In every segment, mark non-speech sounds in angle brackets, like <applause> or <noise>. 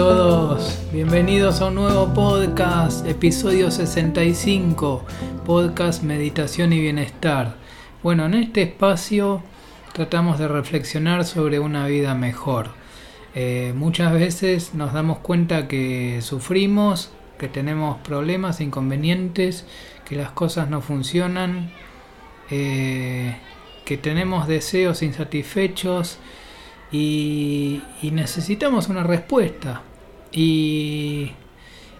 todos, bienvenidos a un nuevo podcast, episodio 65, podcast Meditación y Bienestar. Bueno, en este espacio tratamos de reflexionar sobre una vida mejor. Eh, muchas veces nos damos cuenta que sufrimos, que tenemos problemas, inconvenientes, que las cosas no funcionan, eh, que tenemos deseos insatisfechos y, necesitamos una respuesta. Y,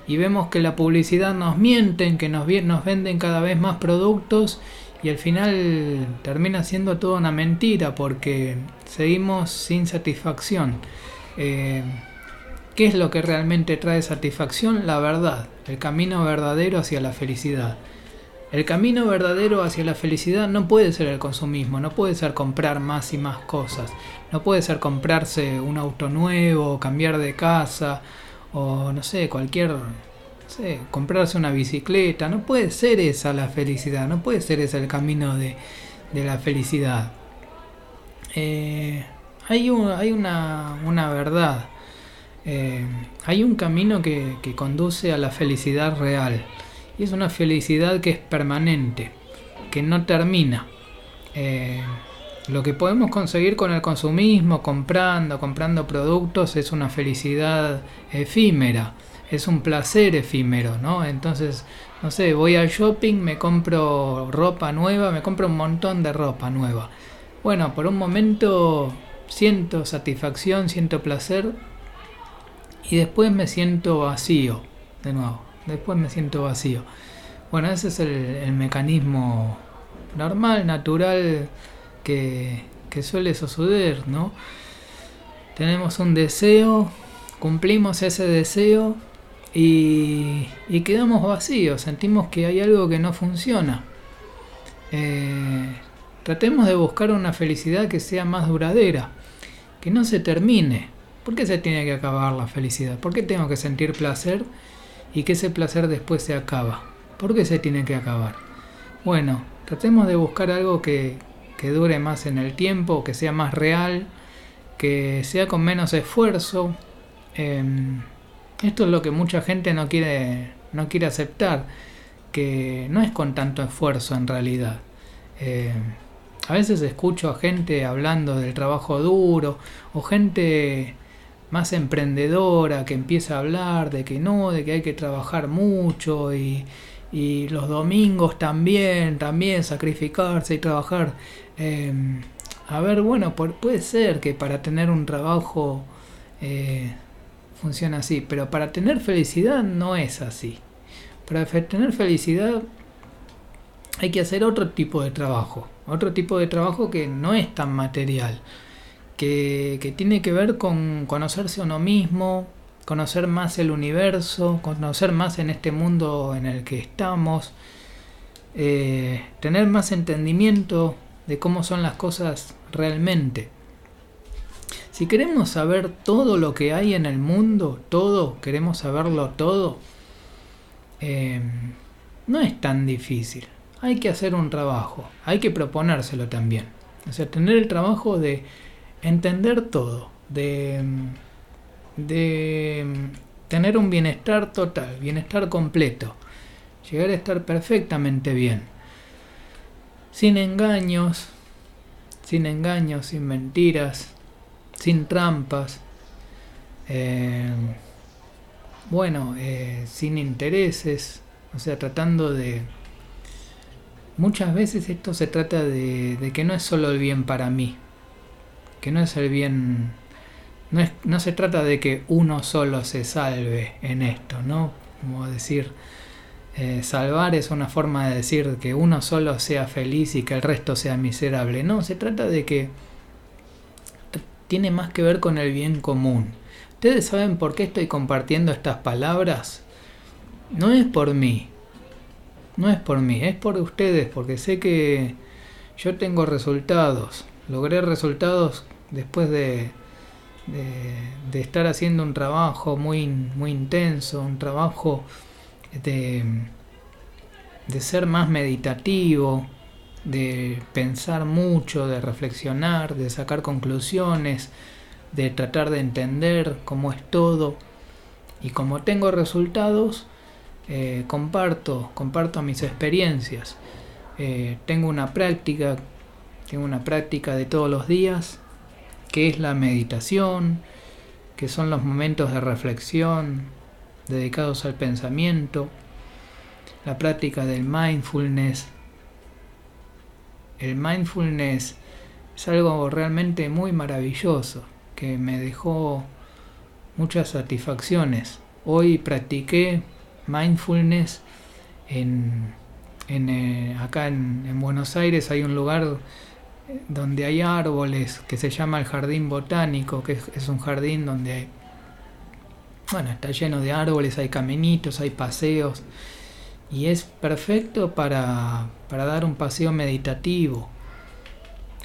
vemos que la publicidad nos mienten, que nos, nos venden cada vez más productos y al final termina siendo toda una mentira porque seguimos sin satisfacción. Eh, ¿Qué es lo que realmente trae satisfacción? La verdad, el camino verdadero hacia la felicidad. El camino verdadero hacia la felicidad no puede ser el consumismo, no puede ser comprar más y más cosas, no puede ser comprarse un auto nuevo, cambiar de casa o no sé, cualquier, no sé, comprarse una bicicleta, no puede ser esa la felicidad, no puede ser ese el camino de, la felicidad. Eh, hay, hay una, verdad, eh, hay un camino que, que conduce a la felicidad real. Y es una felicidad que es permanente, que no termina. Eh, lo que podemos conseguir con el consumismo, comprando, comprando productos, es una felicidad efímera, es un placer efímero, ¿no? Entonces, no sé, voy al shopping, me compro ropa nueva, me compro un montón de ropa nueva. Bueno, por un momento siento satisfacción, siento placer y después me siento vacío, de nuevo después me siento vacío. Bueno, ese es el, mecanismo normal, natural que, suele suceder, ¿no? Tenemos un deseo, cumplimos ese deseo y, quedamos vacíos, sentimos que hay algo que no funciona. Eh, tratemos de buscar una felicidad que sea más duradera, que no se termine. ¿Por qué se tiene que acabar la felicidad? ¿Por qué tengo que sentir placer y que ese placer después se acaba. ¿Por qué se tiene que acabar? Bueno, tratemos de buscar algo que, dure más en el tiempo, que sea más real, que sea con menos esfuerzo. Em, esto es lo que mucha gente no quiere, no quiere aceptar, que no es con tanto esfuerzo en realidad. Em, a veces escucho a gente hablando del trabajo duro o gente más emprendedora que empieza a hablar de que no, de que hay que trabajar mucho y, los domingos también, también sacrificarse y trabajar. Em, a ver, bueno, puede ser que para tener un trabajo eh, funcione así, pero para tener felicidad no es así. Para tener felicidad hay que hacer otro tipo de trabajo, otro tipo de trabajo que no es tan material que, tiene que ver con conocerse a uno mismo, conocer más el universo, conocer más en este mundo en el que estamos, eh, tener más entendimiento de cómo son las cosas realmente. Si queremos saber todo lo que hay en el mundo, todo, queremos saberlo todo, eh, no es tan difícil. Hay que hacer un trabajo, hay que proponérselo también. O sea, tener el trabajo de entender todo, de, de tener un bienestar total, bienestar completo, llegar a estar perfectamente bien, sin engaños, sin engaños, sin mentiras, sin trampas, eh, bueno, eh, sin intereses, o sea, tratando de... Muchas veces esto se trata de, de que no es solo el bien para mí, que no es el bien, no, es, no se trata de que uno solo se salve en esto, ¿no? Como decir, eh, salvar es una forma de decir que uno solo sea feliz y que el resto sea miserable. No, se trata de que tiene más que ver con el bien común. ¿Ustedes saben por qué estoy compartiendo estas palabras? No es por mí, no es por mí, es por ustedes, porque sé que yo tengo resultados, logré resultados después de, de, estar haciendo un trabajo muy, muy intenso, un trabajo de, de ser más meditativo, de pensar mucho, de reflexionar, de sacar conclusiones, de tratar de entender cómo es todo. Y como tengo resultados, eh, comparto, comparto mis experiencias. Eh, tengo una práctica, tengo una práctica de todos los días, que es la meditación, que son los momentos de reflexión dedicados al pensamiento, la práctica del mindfulness. El mindfulness es algo realmente muy maravilloso que me dejó muchas satisfacciones. Hoy practiqué mindfulness en, eh, acá en, Buenos Aires hay un lugar donde hay árboles que se llama el jardín botánico, que es, un jardín donde bueno, está lleno de árboles, hay caminitos, hay paseos y es perfecto para, para dar un paseo meditativo.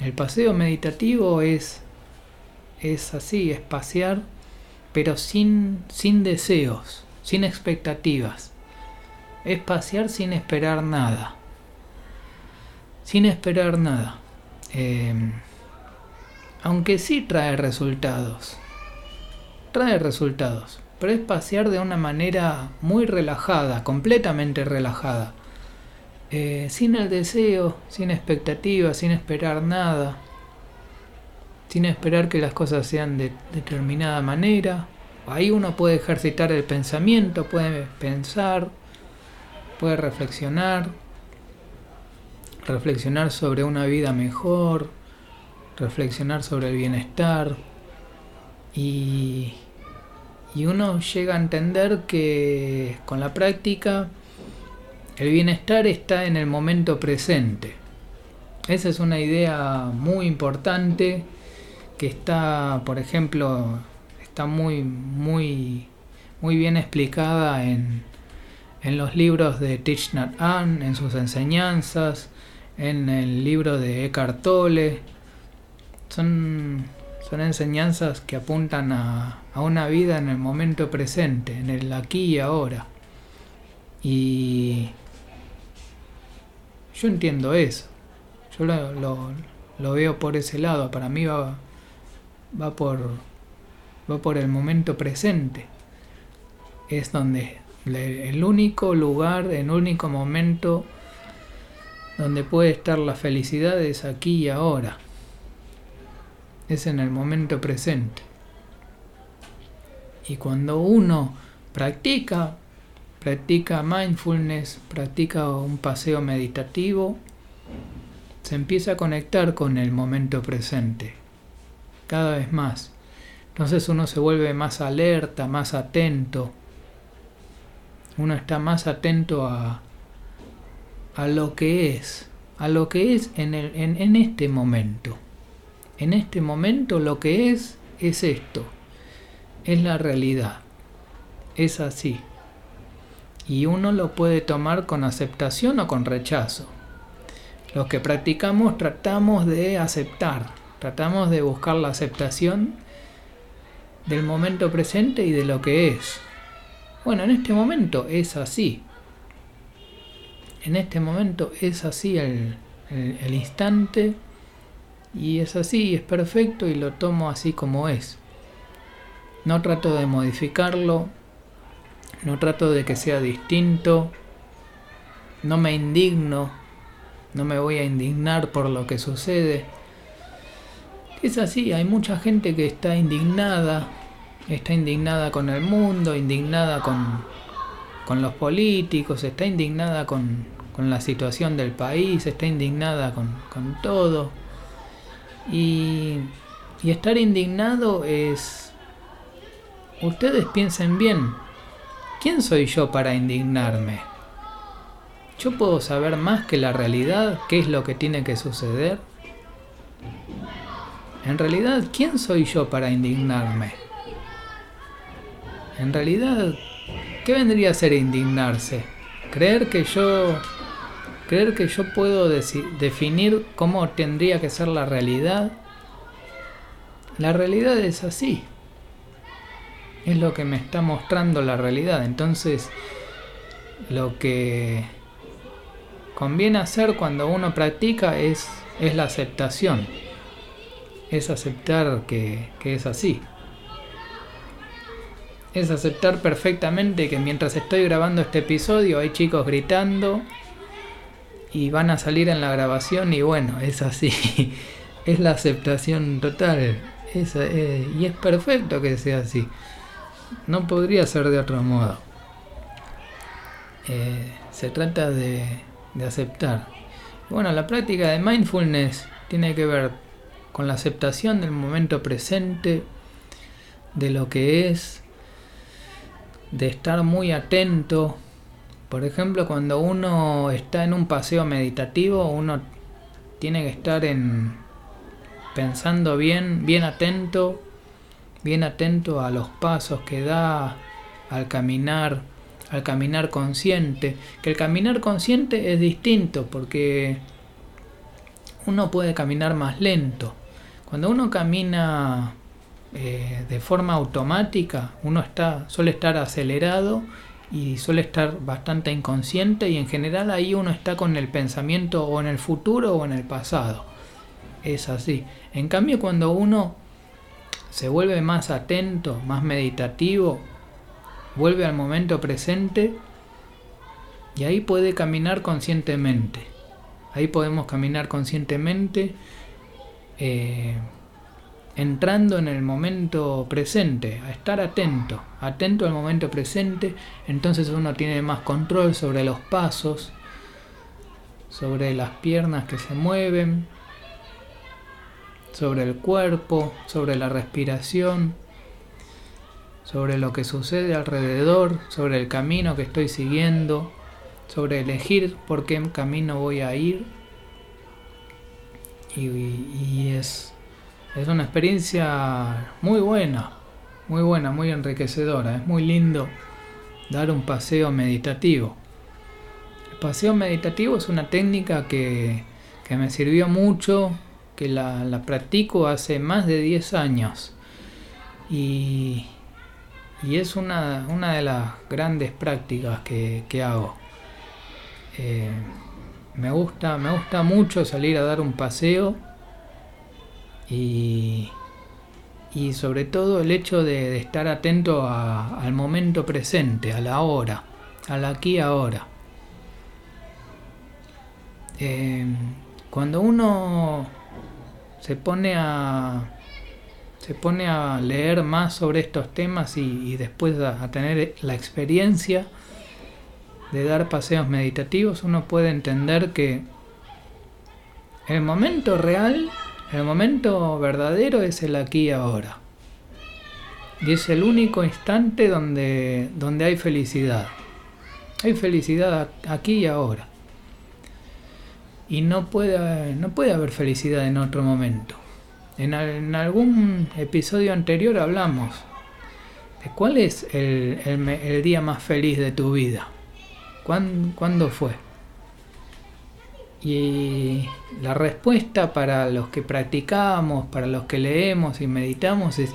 El paseo meditativo es, es así, es pasear, pero sin, sin deseos, sin expectativas. Es pasear sin esperar nada. Sin esperar nada. Em, aunque sí trae resultados. Trae resultados. Pero es pasear de una manera muy relajada, completamente relajada. Eh, sin el deseo, sin expectativas, sin esperar nada. Sin esperar que las cosas sean de determinada manera Ahí uno puede ejercitar el pensamiento, puede pensar, puede reflexionar, reflexionar sobre una vida mejor, reflexionar sobre el bienestar y, y uno llega a entender que con la práctica el bienestar está en el momento presente. Esa es una idea muy importante que está, por ejemplo, está muy, muy, muy bien explicada en, en los libros de Thich Hanh, en sus enseñanzas, en el libro de Eckhart Tolle. Son, son enseñanzas que apuntan a, a una vida en el momento presente, en el aquí y ahora. Y yo entiendo eso. Yo lo, lo, veo por ese lado. Para mí va, va por, va por el momento presente. Es donde el único lugar, el único momento donde puede estar la felicidad es aquí y ahora. Es en el momento presente. Y cuando uno practica, practica mindfulness, practica un paseo meditativo, se empieza a conectar con el momento presente, cada vez más. Entonces uno se vuelve más alerta, más atento. Uno está más atento a, a lo que es, a lo que es en, el, en, en este momento. En este momento lo que es es esto, es la realidad, es así. Y uno lo puede tomar con aceptación o con rechazo. Los que practicamos tratamos de aceptar, tratamos de buscar la aceptación del momento presente y de lo que es. Bueno, en este momento es así. En este momento es así el, el, instante y es así, es perfecto y lo tomo así como es. No trato de modificarlo, no trato de que sea distinto, no me indigno, no me voy a indignar por lo que sucede. Es así, hay mucha gente que está indignada, está indignada con el mundo, indignada con, con los políticos, está indignada con, con, la situación del país, está indignada con, con todo. Y, y estar indignado es... Ustedes piensen bien, ¿quién soy yo para indignarme? ¿Yo puedo saber más que la realidad qué es lo que tiene que suceder? En realidad, ¿quién soy yo para indignarme? En realidad, ¿qué vendría a ser indignarse? Creer que yo creer que yo puedo definir cómo tendría que ser la realidad. La realidad es así. Es lo que me está mostrando la realidad. Entonces, lo que conviene hacer cuando uno practica es, es la aceptación es aceptar que, es así. es aceptar perfectamente que mientras estoy grabando este episodio hay chicos gritando y van a salir en la grabación y bueno, es así. <laughs> es la aceptación total. Eh, y es perfecto que sea así. No podría ser de otro modo. Eh, se trata de, de aceptar. Bueno, la práctica de mindfulness tiene que ver con la aceptación del momento presente, de lo que es, de estar muy atento. Por ejemplo, cuando uno está en un paseo meditativo, uno tiene que estar en pensando bien, bien atento, bien atento a los pasos que da al caminar, al caminar consciente, que el caminar consciente es distinto porque uno puede caminar más lento. Cuando uno camina eh, de forma automática, uno está, suele estar acelerado y suele estar bastante inconsciente y en general ahí uno está con el pensamiento o en el futuro o en el pasado. Es así. En cambio cuando uno se vuelve más atento, más meditativo, vuelve al momento presente y ahí puede caminar conscientemente. Ahí podemos caminar conscientemente. Eh, entrando en el momento presente, a estar atento, atento al momento presente, entonces uno tiene más control sobre los pasos, sobre las piernas que se mueven, sobre el cuerpo, sobre la respiración, sobre lo que sucede alrededor, sobre el camino que estoy siguiendo, sobre elegir por qué camino voy a ir. Y, es es una experiencia muy buena, muy buena, muy enriquecedora. Es muy lindo dar un paseo meditativo. El paseo meditativo es una técnica que, me sirvió mucho, que la, practico hace más de 10 años. Y, es una, de las grandes prácticas que, hago. Eh, me, gusta, me gusta mucho salir a dar un paseo y, y sobre todo el hecho de, estar atento al momento presente, a la hora, al aquí ahora. Eh, cuando uno se pone a se pone a leer más sobre estos temas y, después a, tener la experiencia de dar paseos meditativos, uno puede entender que el momento real el momento verdadero es el aquí y ahora. Y es el único instante donde, donde hay felicidad. Hay felicidad aquí y ahora. Y no puede, no puede haber felicidad en otro momento. En, algún episodio anterior hablamos de cuál es el, día más feliz de tu vida. ¿Cuándo fue? Y la respuesta para los que practicamos, para los que leemos y meditamos es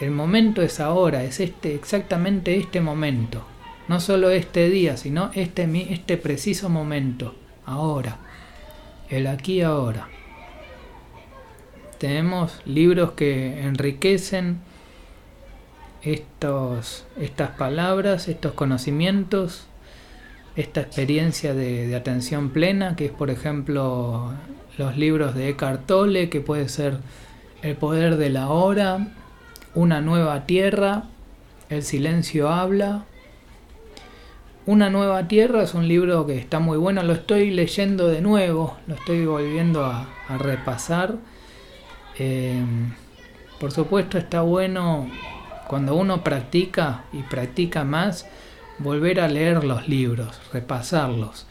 el momento es ahora, es este exactamente este momento. No solo este día, sino este este preciso momento, ahora. El aquí ahora. Tenemos libros que enriquecen estos, estas palabras, estos conocimientos esta experiencia de, atención plena, que es por ejemplo los libros de Eckhart Tolle, que puede ser El poder de la hora, Una nueva tierra, El silencio habla. Una nueva tierra es un libro que está muy bueno, lo estoy leyendo de nuevo, lo estoy volviendo a, repasar. Eh, por supuesto está bueno cuando uno practica y practica más, volver a leer los libros, repasarlos.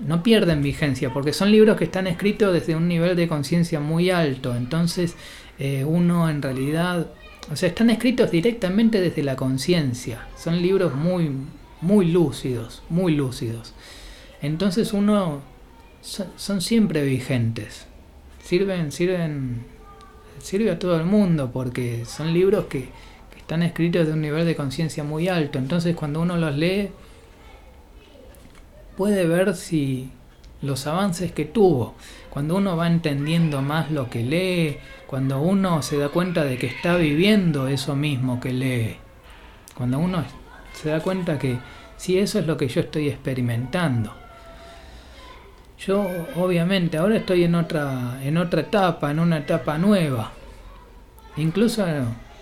No pierden vigencia porque son libros que están escritos desde un nivel de conciencia muy alto. Entonces eh, uno en realidad, o sea, están escritos directamente desde la conciencia. Son libros muy, muy lúcidos, muy lúcidos. Entonces uno son, siempre vigentes. Sirven, sirven, sirve a todo el mundo porque son libros que están escritos de un nivel de conciencia muy alto. Entonces cuando uno los lee, puede ver si los avances que tuvo. Cuando uno va entendiendo más lo que lee, cuando uno se da cuenta de que está viviendo eso mismo que lee. Cuando uno se da cuenta que si eso es lo que yo estoy experimentando. Yo obviamente ahora estoy en otra en otra etapa, en una etapa nueva. Incluso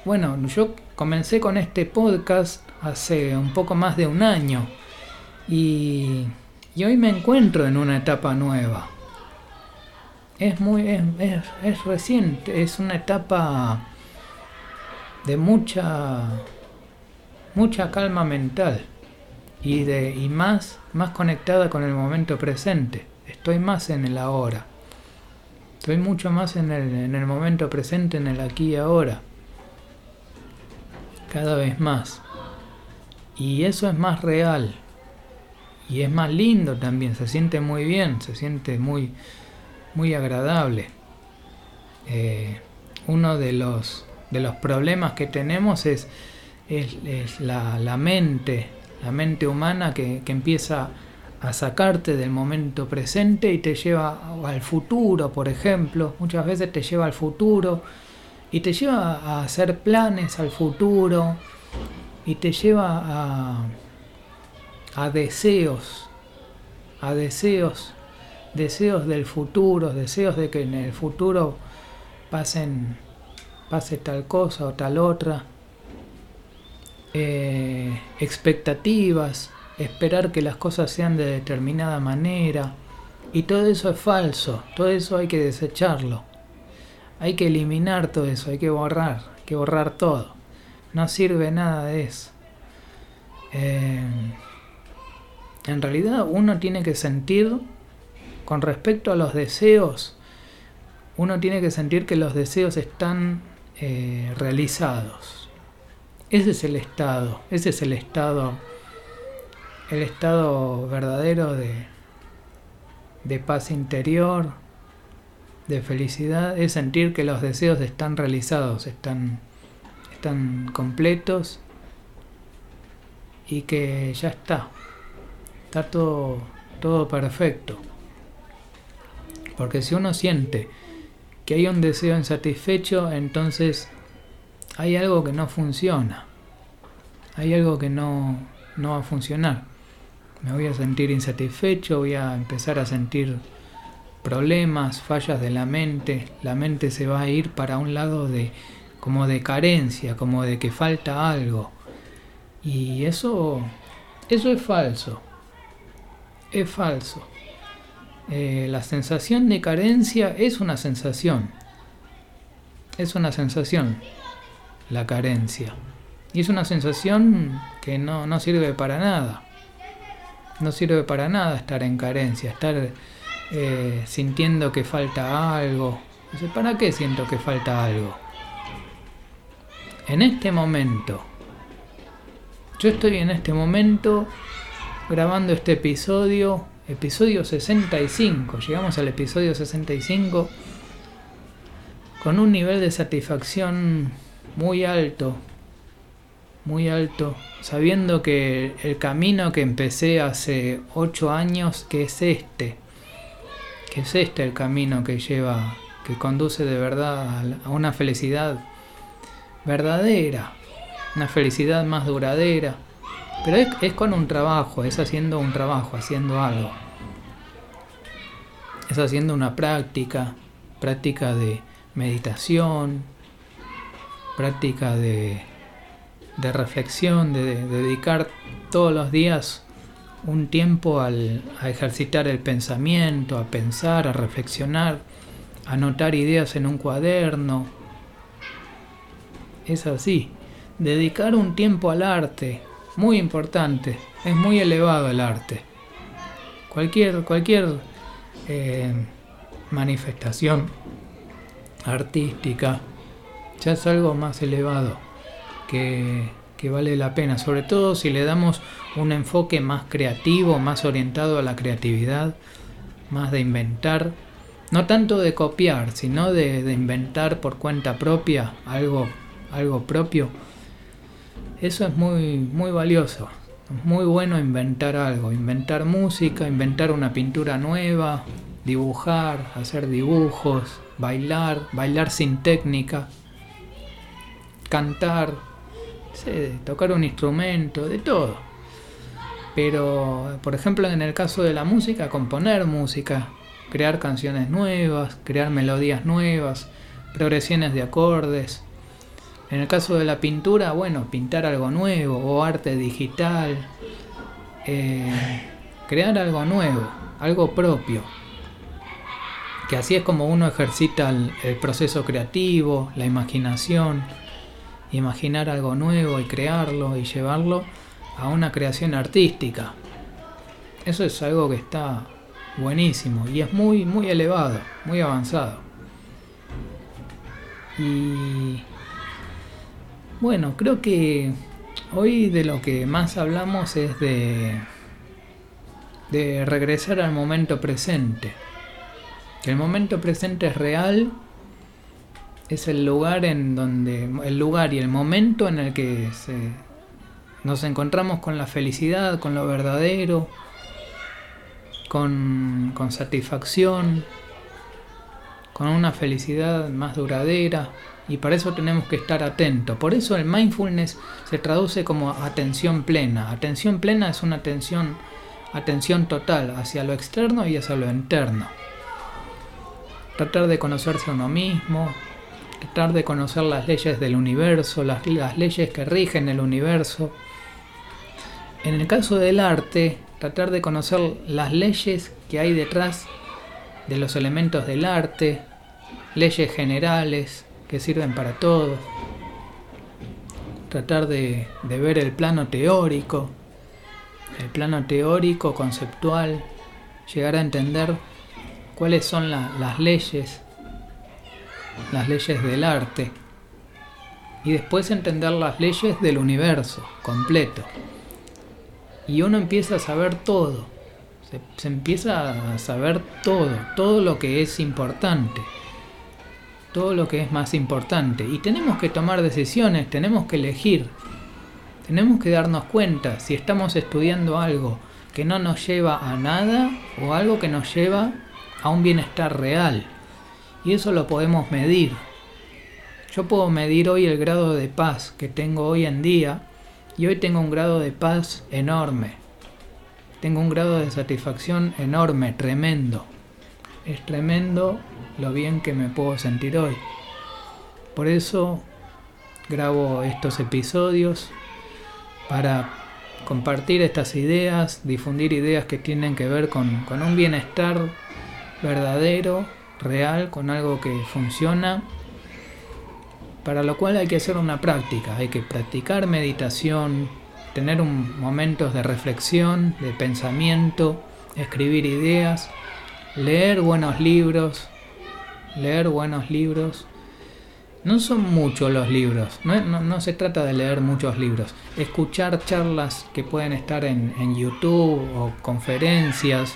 bueno, yo comencé con este podcast hace un poco más de un año y, hoy me encuentro en una etapa nueva. Es muy es, es reciente, es una etapa de mucha mucha calma mental y, de, y más, más conectada con el momento presente. Estoy más en el ahora. Estoy mucho más en el, en el momento presente, en el aquí y ahora. Cada vez más. Y eso es más real. Y es más lindo también. Se siente muy bien. Se siente muy, muy agradable. Eh, uno de los, de los problemas que tenemos es, es, la, la mente la mente humana que, empieza a sacarte del momento presente y te lleva al futuro, por ejemplo. Muchas veces te lleva al futuro y te lleva a hacer planes al futuro y te lleva a, a deseos, a deseos, deseos del futuro, deseos de que en el futuro pasen, pase tal cosa o tal otra. Eh, expectativas, esperar que las cosas sean de determinada manera. Y todo eso es falso, todo eso hay que desecharlo. Hay que eliminar todo eso, hay que borrar, hay que borrar todo. No sirve nada de eso. Eh, en realidad uno tiene que sentir, con respecto a los deseos, uno tiene que sentir que los deseos están eh, realizados ese es el estado, ese es el estado, el estado verdadero de, de paz interior, de felicidad, es sentir que los deseos están realizados, están, están completos y que ya está, está todo, todo perfecto. Porque si uno siente que hay un deseo insatisfecho, entonces hay algo que no funciona. Hay algo que no, no va a funcionar. Me voy a sentir insatisfecho, voy a empezar a sentir problemas, fallas de la mente. La mente se va a ir para un lado de como de carencia, como de que falta algo. Y eso, eso es falso. Es falso. Eh, la sensación de carencia es una sensación. Es una sensación la carencia. Y es una sensación que no, sirve para nada. No sirve para nada estar en carencia, estar eh, sintiendo que falta algo. ¿Para qué siento que falta algo? En este momento, yo estoy en este momento grabando este episodio, episodio 65, llegamos al episodio 65 con un nivel de satisfacción muy alto, muy alto, sabiendo que el camino que empecé hace ocho años, que es este, que es este el camino que lleva, que conduce de verdad a una felicidad verdadera, una felicidad más duradera, pero es, es con un trabajo, es haciendo un trabajo, haciendo algo, es haciendo una práctica, práctica de meditación, práctica de, reflexión, de, dedicar todos los días un tiempo al, a ejercitar el pensamiento, a pensar, a reflexionar, a anotar ideas en un cuaderno. Es así. Dedicar un tiempo al arte, muy importante, es muy elevado el arte. Cualquier, cualquier eh, manifestación artística ya es algo más elevado que, vale la pena, sobre todo si le damos un enfoque más creativo, más orientado a la creatividad, más de inventar, no tanto de copiar, sino de, inventar por cuenta propia algo, algo propio. Eso es muy, muy valioso. Muy bueno inventar algo, inventar música, inventar una pintura nueva, dibujar, hacer dibujos, bailar, bailar sin técnica, cantar, de tocar un instrumento, de todo. Pero, por ejemplo, en el caso de la música, componer música, crear canciones nuevas, crear melodías nuevas, progresiones de acordes. En el caso de la pintura, bueno, pintar algo nuevo o arte digital, eh, crear algo nuevo, algo propio. Que así es como uno ejercita el proceso creativo, la imaginación imaginar algo nuevo y crearlo y llevarlo a una creación artística. Eso es algo que está buenísimo y es muy, muy elevado, muy avanzado. Y bueno, creo que hoy de lo que más hablamos es de, de regresar al momento presente. El momento presente es real es el lugar en donde el lugar y el momento en el que nos encontramos con la felicidad, con lo verdadero, con, con satisfacción, con una felicidad más duradera y para eso tenemos que estar atentos. Por eso el mindfulness se traduce como atención plena. Atención plena es una atención, atención total hacia lo externo y hacia lo interno. Tratar de conocerse a uno mismo, tratar de conocer las leyes del universo, las, leyes que rigen el universo. En el caso del arte, tratar de conocer las leyes que hay detrás de los elementos del arte, leyes generales que sirven para todos. Tratar de, ver el plano teórico, el plano teórico, conceptual, llegar a entender cuáles son las leyes las leyes del arte y después entender las leyes del universo completo. Y uno empieza a saber todo, se, empieza a saber todo, todo lo que es importante, todo lo que es más importante. Y tenemos que tomar decisiones, tenemos que elegir, tenemos que darnos cuenta si estamos estudiando algo que no nos lleva a nada o algo que nos lleva a un bienestar real. Y eso lo podemos medir. Yo puedo medir hoy el grado de paz que tengo hoy en día y hoy tengo un grado de paz enorme. Tengo un grado de satisfacción enorme, tremendo. Es tremendo lo bien que me puedo sentir hoy. Por eso grabo estos episodios para compartir estas ideas, difundir ideas que tienen que ver con, con un bienestar verdadero real, con algo que funciona, para lo cual hay que hacer una práctica, hay que practicar meditación, tener momentos de reflexión, de pensamiento, escribir ideas, leer buenos libros, leer buenos libros. No son muchos los libros, no, se trata de leer muchos libros, escuchar charlas que pueden estar en, en YouTube o conferencias,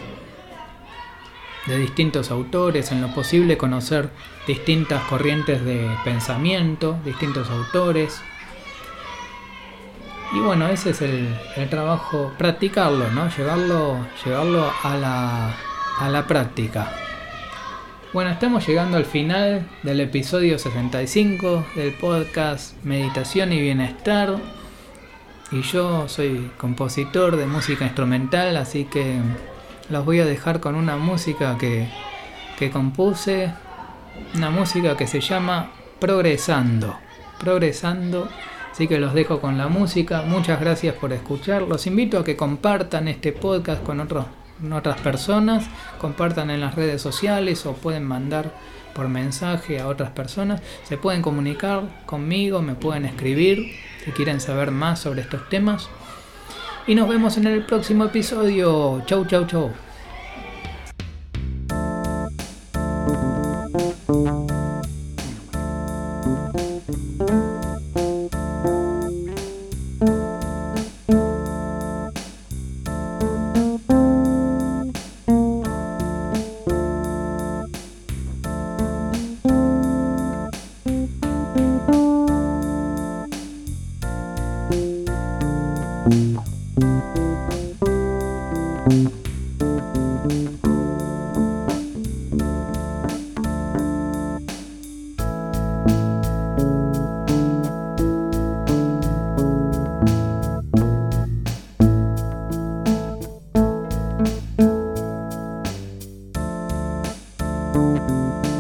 de distintos autores, en lo posible conocer distintas corrientes de pensamiento, distintos autores. Y bueno, ese es el, trabajo, practicarlo, ¿no? Llevarlo, llevarlo a la, a la práctica. Bueno, estamos llegando al final del episodio 65 del podcast Meditación y Bienestar. Y yo soy compositor de música instrumental, así que los voy a dejar con una música que, que compuse, una música que se llama Progresando. Progresando. Así que los dejo con la música. Muchas gracias por escuchar. Los invito a que compartan este podcast con otros, otras personas. Compartan en las redes sociales o pueden mandar por mensaje a otras personas. Se pueden comunicar conmigo, me pueden escribir si quieren saber más sobre estos temas. Y nos vemos en el próximo episodio. Chau, chau, chau. Música